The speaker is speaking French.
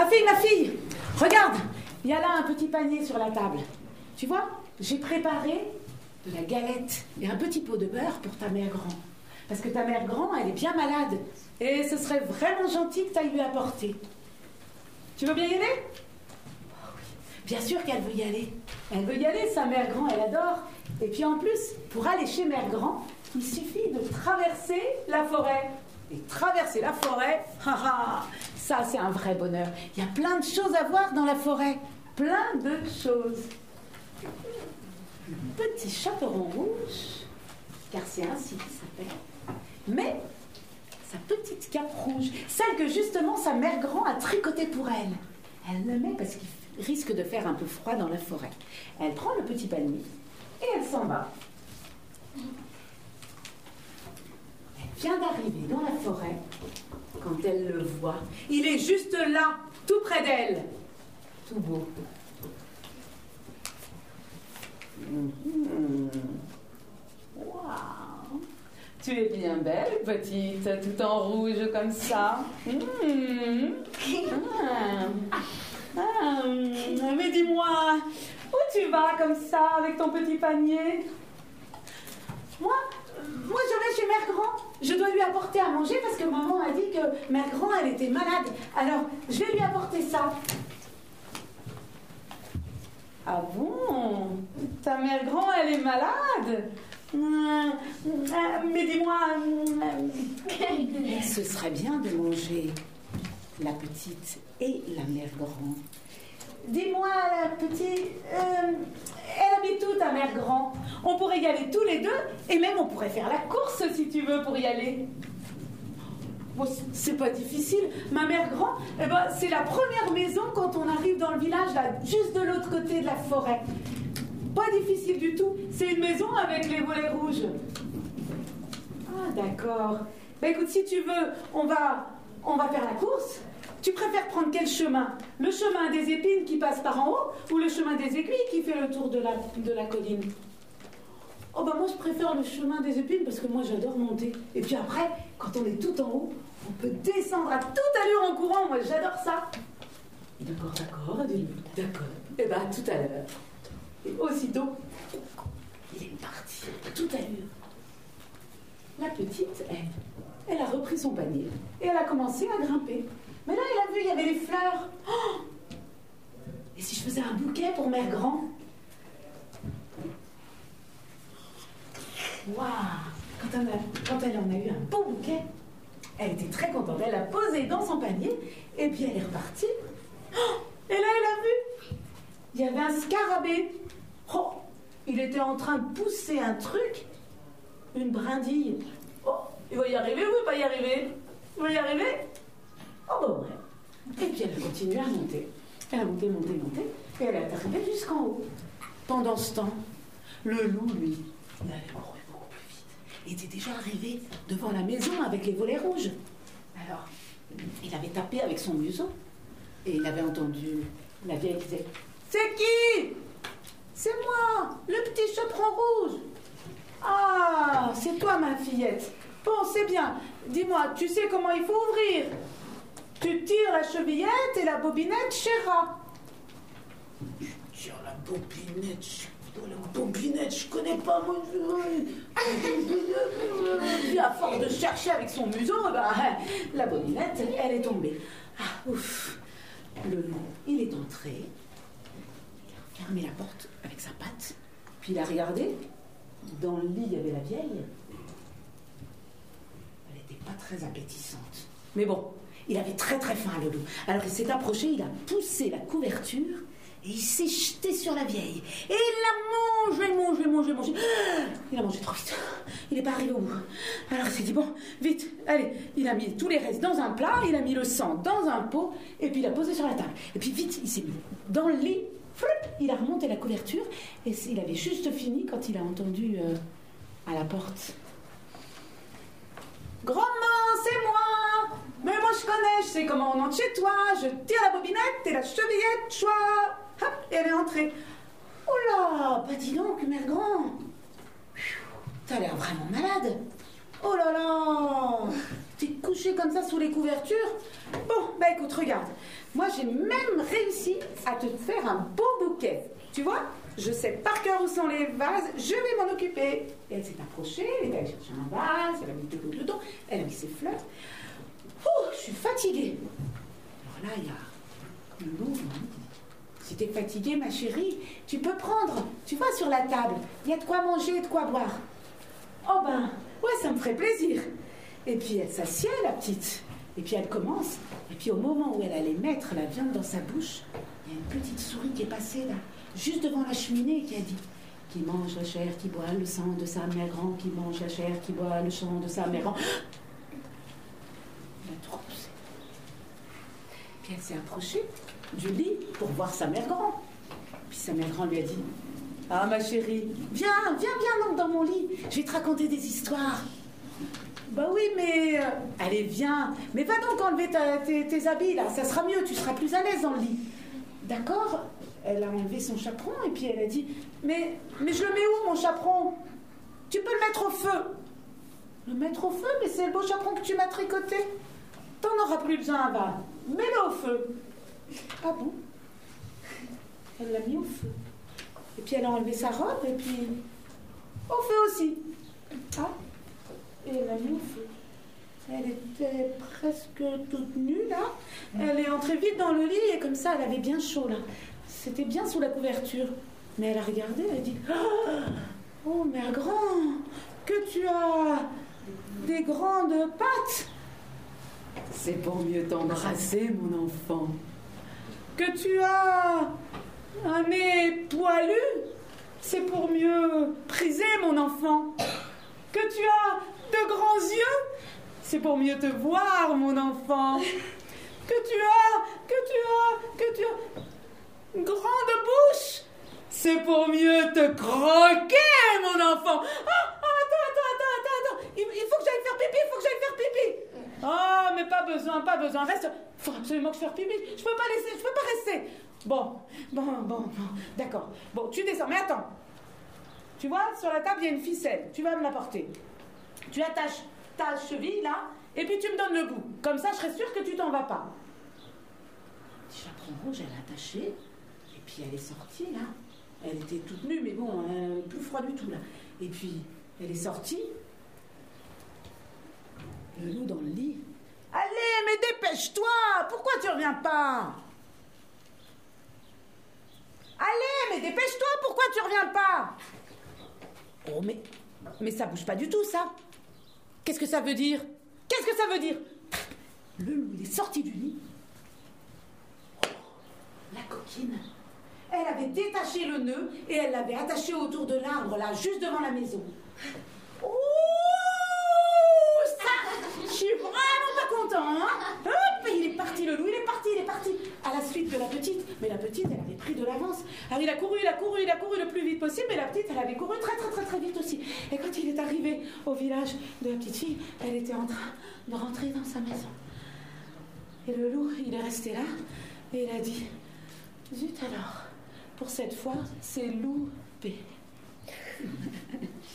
Ma fille, ma fille, regarde, il y a là un petit panier sur la table. Tu vois, j'ai préparé de la galette et un petit pot de beurre pour ta mère grand. Parce que ta mère grand, elle est bien malade. Et ce serait vraiment gentil que tu ailles lui apporter. Tu veux bien y aller? Oh oui, Bien sûr qu'elle veut y aller. Elle veut y aller, sa mère grand, elle adore. Et puis en plus, pour aller chez mère grand, il suffit de traverser la forêt. Et traverser la forêt, ça c'est un vrai bonheur. Il y a plein de choses à voir dans la forêt. Plein de choses. Petit chaperon rouge, car c'est ainsi qu'il s'appelle. Mais sa petite cape rouge, celle que justement sa mère grand a tricotée pour elle. Elle le met parce qu'il risque de faire un peu froid dans la forêt. Elle prend le petit panier et elle s'en va. Vient d'arriver dans la forêt quand elle le voit. Il est juste là, tout près d'elle. Tout beau. Mhm. Waouh. Tu es bien belle, petite, tout en rouge comme ça. Mhm. Ah. Ah, mais dis-moi, où tu vas comme ça avec ton petit panier? Moi, moi je vais chez Mère Grand. Je dois lui apporter à manger parce que maman a dit que Mère Grand, elle était malade. Alors, je vais lui apporter ça. Ah bon? Ta mère grand, elle est malade? Hum, Mais dis-moi, hum, ce serait bien de manger la petite et la mère grand. Dis-moi, la petite, euh, elle habite où ta mère grand? On pourrait y aller tous les deux et même on pourrait faire la course si tu veux pour y aller. Bon, c- c'est pas difficile. Ma mère grand, eh ben, c'est la première maison quand on arrive dans le village, là, juste de l'autre côté de la forêt. Pas difficile du tout. C'est une maison avec les volets rouges. Ah, d'accord. Bah écoute, si tu veux, on va, on va faire la course. Tu préfères prendre quel chemin? Le chemin des épines qui passe par en haut ou le chemin des aiguilles qui fait le tour de la, colline? Oh bah moi je préfère le chemin des épines parce que moi j'adore monter. Et puis après, quand on est tout en haut, on peut descendre à toute allure en courant. Moi j'adore ça. D'accord, d'accord. D'accord. Eh ben à tout à l'heure. Et aussitôt, il est parti à toute allure. La petite, elle, elle a repris son panier et elle a commencé à grimper. Mais là, elle a vu, il y avait les fleurs. Oh et si je faisais un bouquet pour Mère Grand? Waouh quand, elle a- quand elle en a eu un beau bouquet, elle était très contente. Elle l'a posé dans son panier et puis elle est repartie. Oh et là, elle a vu il y avait un scarabée. Oh, il était en train de pousser un truc, une brindille. Il va y arriver ou il va pas y arriver? Il va y arriver? Oh, bah ouais. Et puis elle a continué à monter. Elle a monté, monté, monté, et elle est arrivée jusqu'en haut. Pendant ce temps, le loup, lui, il avait couru beaucoup plus vite. Il était déjà arrivé devant la maison avec les volets rouges. Alors, il avait tapé avec son museau, et il avait entendu la vieille qui disait C'est qui? C'est moi, le petit chaperon rouge. Ah, c'est toi, ma fillette. Bon, c'est bien. Dis-moi, tu sais comment il faut ouvrir Tu tires la chevillette et la bobinette chéra. Tire la bobinette, je- la bobinette, je connais pas moi. Puis à force de chercher avec son museau, bah, la bobinette, elle est tombée. Ah, ouf. Le loup, il est entré. Il a fermé la porte avec sa patte. Puis il a regardé. Dans le lit, il y avait la vieille. Très appétissante. Mais bon, il avait très très faim, le loup. Alors il s'est approché, il a poussé la couverture et il s'est jeté sur la vieille. Et il l'a mangé, mangé, mangé, mangé. Il a mangé trop vite. Il n'est pas arrivé au bout. Alors il s'est dit, bon, vite, allez. Il a mis tous les restes dans un plat, il a mis le sang dans un pot et puis il a posé sur la table. Et puis vite, il s'est mis dans le lit. Il a remonté la couverture et il avait juste fini quand il a entendu euh, à la porte. Grand-maman, c'est moi Mais moi je connais, je sais comment on entre chez toi. Je tire la bobinette et la chevillette, choix Hop, et elle est entrée. Oh là Bah dis donc, mère grand T'as l'air vraiment malade Oh là là T'es couché comme ça sous les couvertures Bon, bah écoute, regarde. Moi, j'ai même réussi à te faire un beau bouquet. Tu vois Je sais par cœur où sont les vases, je vais m'en occuper. Et elle s'est approchée, elle est allée chercher un vase, elle a mis de l'eau dedans, elle a mis ses fleurs. Ouh, je suis fatiguée. Alors là, il y a le loup. Si t'es fatiguée, ma chérie, tu peux prendre, tu vois, sur la table. Il y a de quoi manger et de quoi boire. Oh ben, ouais, ça me ferait plaisir. Et puis elle s'assied, la petite. Et puis elle commence. Et puis au moment où elle allait mettre la viande dans sa bouche, il y a une petite souris qui est passée là, juste devant la cheminée, qui a dit Qui mange la chair, qui boit le sang de sa mère grand, qui mange la chair, qui boit le sang de sa mère grand. Elle a trop poussé. Puis elle s'est approchée du lit pour voir sa mère grand. Puis sa mère grand lui a dit Ah ma chérie, viens, viens, viens donc dans mon lit, je vais te raconter des histoires. Bah oui, mais. euh, allez, viens. Mais va donc enlever tes, tes habits, là. Ça sera mieux, tu seras plus à l'aise dans le lit. D'accord? Elle a enlevé son chaperon et puis elle a dit Mais, mais je le mets où, mon chaperon? Tu peux le mettre au feu. Le mettre au feu Mais c'est le beau chaperon que tu m'as tricoté. T'en auras plus besoin, va. Mets-le au feu. Ah bon? Elle l'a mis au feu. Et puis elle a enlevé sa robe et puis. Au feu aussi. Ah et elle a mis au feu. Elle était presque toute nue là. Elle est entrée vite dans le lit et comme ça, elle avait bien chaud là. C'était bien sous la couverture. Mais elle a regardé, elle a dit Ah Oh, mère grand, que tu as des grandes pattes. C'est pour mieux t'embrasser, mon enfant. Que tu as un nez poilu. C'est pour mieux priser, mon enfant. Que tu as de grands yeux, c'est pour mieux te voir, mon enfant. Que tu as, que tu as, que tu as une grande bouche, c'est pour mieux te croquer, mon enfant. Ah, ah, attends, attends, attends, attends. Il, il faut que j'aille faire pipi, il faut que j'aille faire pipi. Ah, mais pas besoin, pas besoin. Reste. Faut absolument que je fasse pipi. Je peux pas laisser, je peux pas rester. Bon, bon, bon, bon. D'accord. Bon, tu descends, mais attends. Tu vois, sur la table, il y a une ficelle. Tu vas me la porter. Tu attaches ta cheville là, et puis tu me donnes le bout. Comme ça, je serai sûre que tu t'en vas pas. Petit chaperon rouge, elle a attaché, et puis elle est sortie là. Elle était toute nue, mais bon, euh, plus froid du tout là. Et puis, elle est sortie. Le loup dans le lit. Allez, mais dépêche-toi Pourquoi tu reviens pas? Allez, mais dépêche-toi Pourquoi tu reviens pas? Oh, mais, mais ça bouge pas du tout, ça. Qu'est-ce que ça veut dire? Qu'est-ce que ça veut dire? Le loup, il est sorti du lit. Oh, la coquine. Elle avait détaché le nœud et elle l'avait attaché autour de l'arbre, là, juste devant la maison. Ouh, ça Je suis vraiment pas content, hein Hop, il est parti, le loup, il est parti, il est parti à la suite de la petite. Mais la petite, elle avait pris de l'avance. Alors il a couru, il a couru, il a couru le plus vite possible, mais la petite, elle avait couru très, très, très, très vite aussi. Et quand il est arrivé au village de la petite fille, elle était en train de rentrer dans sa maison. Et le loup, il est resté là, et il a dit Zut alors, pour cette fois, c'est loupé.